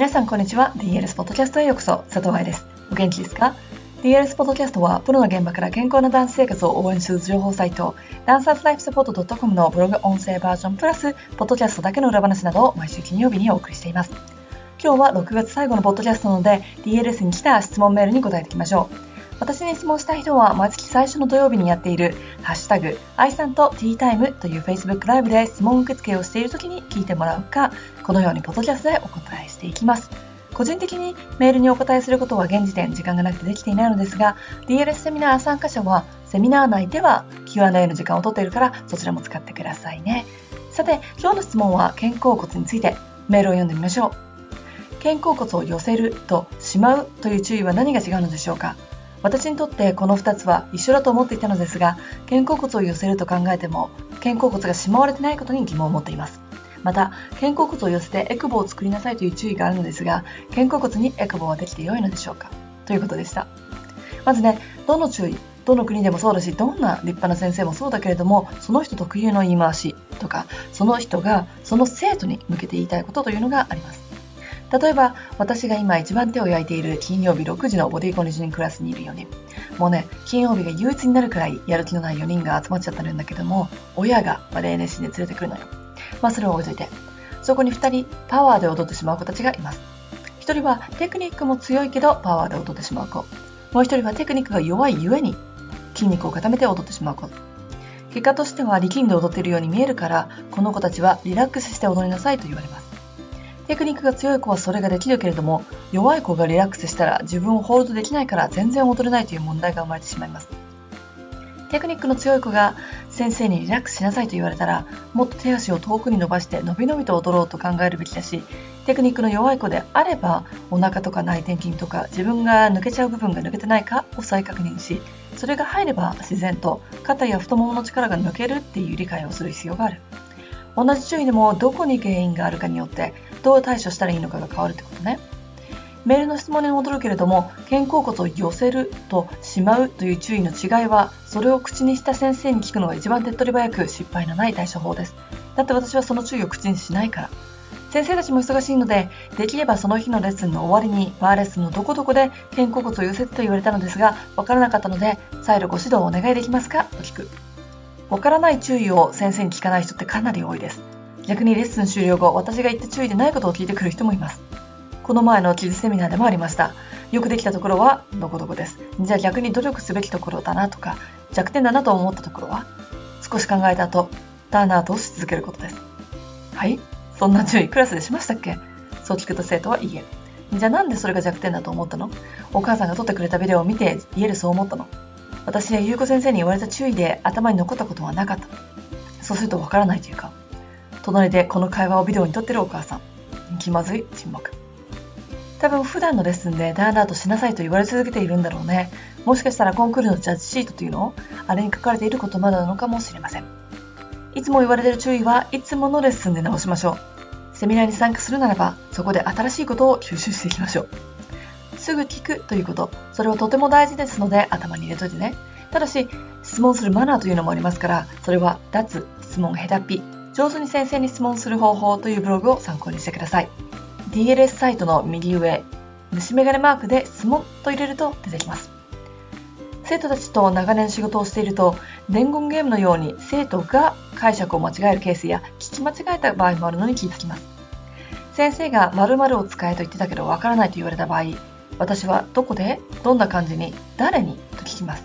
皆さんこんにちは。DLS ポッドキャストへようこそ。佐藤愛です。お元気ですか？DLS ポッドキャストはプロの現場から健康なダンス生活を応援する情報サイトダンサーズライフサポート .com のブログ音声バージョンプラスポッドキャストだけの裏話などを毎週金曜日にお送りしています。今日は6月最後のポッドキャストなので DLS に来た質問メールに答えていきましょう。私に質問した人は毎月最初の土曜日にやっているハッシュタグ、愛さんとティータイムという Facebook ライブで質問受付をしている時に聞いてもらうか、このようにポッドキャストでお答えしていきます。個人的にメールにお答えすることは現時点時間がなくてできていないのですが、DLS セミナー参加者はセミナー内では Q&A の時間を取っているからそちらも使ってくださいね。さて、今日の質問は肩甲骨についてメールを読んでみましょう。肩甲骨を寄せるとしまうという注意は何が違うのでしょうか？私にとってこの2つは一緒だと思っていたのですが肩甲骨を寄せると考えても肩甲骨がしまわれてないことに疑問を持っています。また肩甲骨を寄せてエクボを作りなさいという注意があるのですが肩甲骨にエクボはできて良いのでしょうか？ということでした。まずねどの注意どの国でもそうだしどんな立派な先生もそうだけれどもその人特有の言い回しとかその人がその生徒に向けて言いたいことというのがあります。例えば私が今一番手を焼いている金曜日6時のボディコンディショニングクラスにいる4人もうね金曜日が憂鬱になるくらいやる気のない4人が集まっちゃってるんだけども親が、ま例年心で連れてくるのよ。まあそれを置いといて。そこに2人パワーで踊ってしまう子たちがいます。1人はテクニックも強いけどパワーで踊ってしまう子。もう1人はテクニックが弱いゆえに筋肉を固めて踊ってしまう子。結果としては力んで踊っているように見えるからこの子たちはリラックスして踊りなさいと言われます。テクニックが強い子はそれができるけれども弱い子がリラックスしたら自分をホールドできないから全然踊れないという問題が生まれてしまいます。テクニックの強い子が先生にリラックスしなさいと言われたらもっと手足を遠くに伸ばして伸び伸びと踊ろうと考えるべきだしテクニックの弱い子であればお腹とか内転筋とか自分が抜けちゃう部分が抜けてないかを再確認しそれが入れば自然と肩や太ももの力が抜けるっていう理解をする必要がある。同じ注意でもどこに原因があるかによってどう対処したらいいのかが変わるってことね。メールの質問に戻るけれども肩甲骨を寄せるとしまうという注意の違いはそれを口にした先生に聞くのが一番手っ取り早く失敗のない対処法です。だって私はその注意を口にしないから。先生たちも忙しいのでできればその日のレッスンの終わりにバーレッスンのどこどこで肩甲骨を寄せてと言われたのですが分からなかったので再度ご指導をお願いできますか？と聞く。わからない注意を先生に聞かない人ってかなり多いです。逆にレッスン終了後、私が言った注意でないことを聞いてくる人もいます。この前の記事セミナーでもありました。よくできたところはどこどこです。じゃあ逆に努力すべきところだなとか、弱点だなと思ったところは少し考えた後、ターンアウトをし続けることです。はい？そんな注意クラスでしましたっけ？そう聞くと生徒はいいえ。じゃあなんでそれが弱点だと思ったの？お母さんが撮ってくれたビデオを見て言えるそう思ったの？私や優子先生に言われた注意で頭に残ったことはなかった。そうするとわからないというか、隣でこの会話をビデオに撮ってるお母さん。気まずい沈黙。多分普段のレッスンでダーダーとしなさいと言われ続けているんだろうね。もしかしたらコンクールのジャッジシートというのをあれに書かれている言葉なのかもしれません。いつも言われている注意はいつものレッスンで直しましょう。セミナーに参加するならばそこで新しいことを吸収していきましょう。すぐ聞くということ、それはとても大事ですので頭に入れといてね。ただし、質問するマナーというのもありますから、それは脱、質問、ヘタピ、上手に先生に質問する方法というブログを参考にしてください。DLS サイトの右上、虫眼鏡マークで質問と入れると出てきます。生徒たちと長年仕事をしていると、伝言ゲームのように生徒が解釈を間違えるケースや聞き間違えた場合もあるのに気づきます。先生が〇〇を使えと言ってたけどわからないと言われた場合、私はどこでどんな感じに誰にと聞きます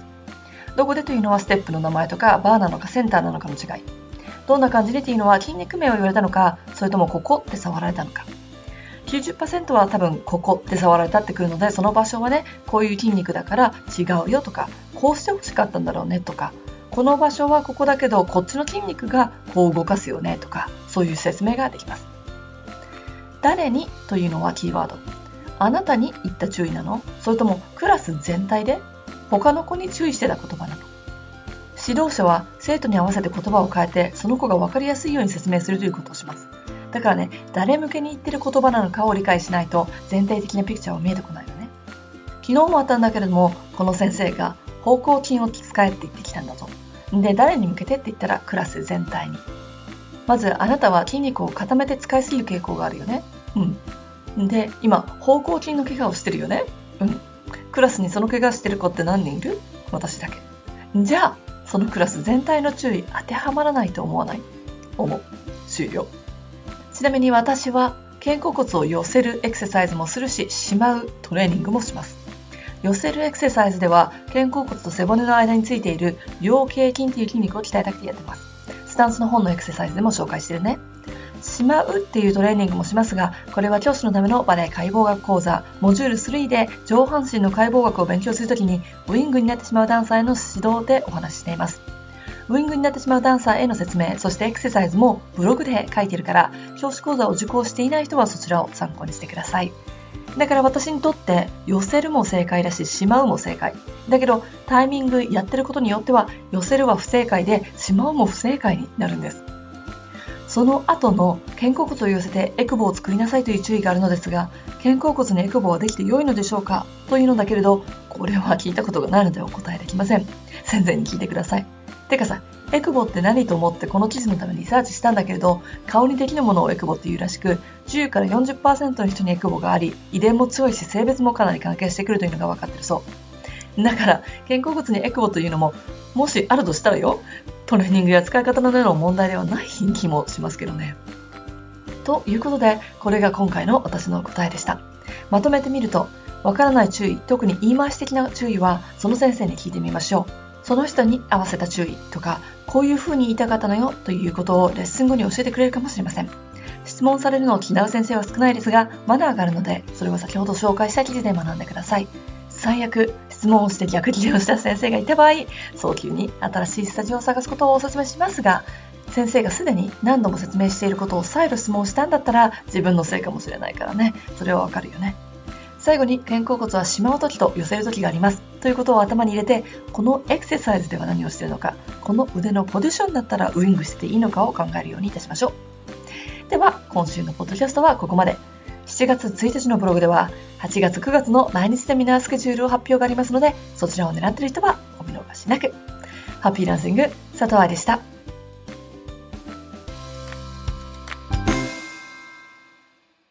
どこでというのはステップの名前とかバーなのかセンターなのかの違いどんな感じでというのは筋肉名を言われたのかそれともここって触られたのか。90%は多分ここって触られたってくるのでその場所はねこういう筋肉だから違うよとかこうしてほしかったんだろうねとかこの場所はここだけどこっちの筋肉がこう動かすよねとかそういう説明ができます。誰にというのはキーワード。あなたに言った注意なの？それともクラス全体で？他の子に注意してた言葉なの？指導者は生徒に合わせて言葉を変えてその子が分かりやすいように説明するということをします。だからね誰向けに言ってる言葉なのかを理解しないと全体的なピクチャーは見えてこないのね。昨日もあったんだけれどもこの先生が方向筋を使えって言ってきたんだぞ。で誰に向けてって言ったらクラス全体に。まずあなたは筋肉を固めて使いすぎる傾向があるよね。うん。で、今、方向筋の怪我をしてるよね。うん。クラスにその怪我してる子って何人いる？私だけ。じゃあ、そのクラス全体の注意当てはまらないと思わない？思う。終了。ちなみに私は肩甲骨を寄せるエクササイズもするし、しまうトレーニングもします。寄せるエクササイズでは肩甲骨と背骨の間についている両頸筋という筋肉を鍛えたくてやってます。スタンスの本のエクササイズでも紹介してるね。しまうっていうトレーニングもしますが、これは教師のためのバレエ解剖学講座、モジュール3で上半身の解剖学を勉強するときに、ウイングになってしまうダンサーへの指導でお話ししています。ウイングになってしまうダンサーへの説明、そしてエクササイズもブログで書いてるから、教師講座を受講していない人はそちらを参考にしてください。だから私にとって寄せるも正解だししまうも正解。だけどタイミングやってることによっては寄せるは不正解でしまうも不正解になるんです。その後の肩甲骨を寄せてエクボを作りなさいという注意があるのですが、肩甲骨にエクボはできて良いのでしょうか？というのだけれど、これは聞いたことがないのでお答えできません。先生に聞いてください。てかさ、エクボって何と思ってこの記事のためにリサーチしたんだけれど、顔にできるものをエクボっていうらしく、10から40%の人にエクボがあり、遺伝も強いし性別もかなり関係してくるというのが分かってるそう。だから、肩甲骨にエクボというのも、もしあるとしたらよ、トレーニングや使い方などの問題ではない気もしますけどね。ということで、これが今回の私の答えでした。まとめてみると、わからない注意、特に言い回し的な注意は、その先生に聞いてみましょう。その人に合わせた注意とか、こういう風に言いたかったのよということをレッスン後に教えてくれるかもしれません。質問されるのを気う先生は少ないですが、まだ上がるので、それは先ほど紹介した記事で学んでください。最悪、質問をして逆ギレをした先生がいた場合、早急に新しいスタジオを探すことをお勧めしますが、先生がすでに何度も説明していることを再度質問したんだったら自分のせいかもしれないからね。それはわかるよね。最後に肩甲骨はしまう時と寄せる時があります。ということを頭に入れて、このエクササイズでは何をしているのか、この腕のポジションだったらウイングしていいのかを考えるようにいたしましょう。では、今週のポッドキャストはここまで。7月1日のブログでは、8月9月の毎日セミナースケジュールを発表がありますので、そちらを狙っている人はお見逃しなく。ハッピーランシング、佐藤愛でした。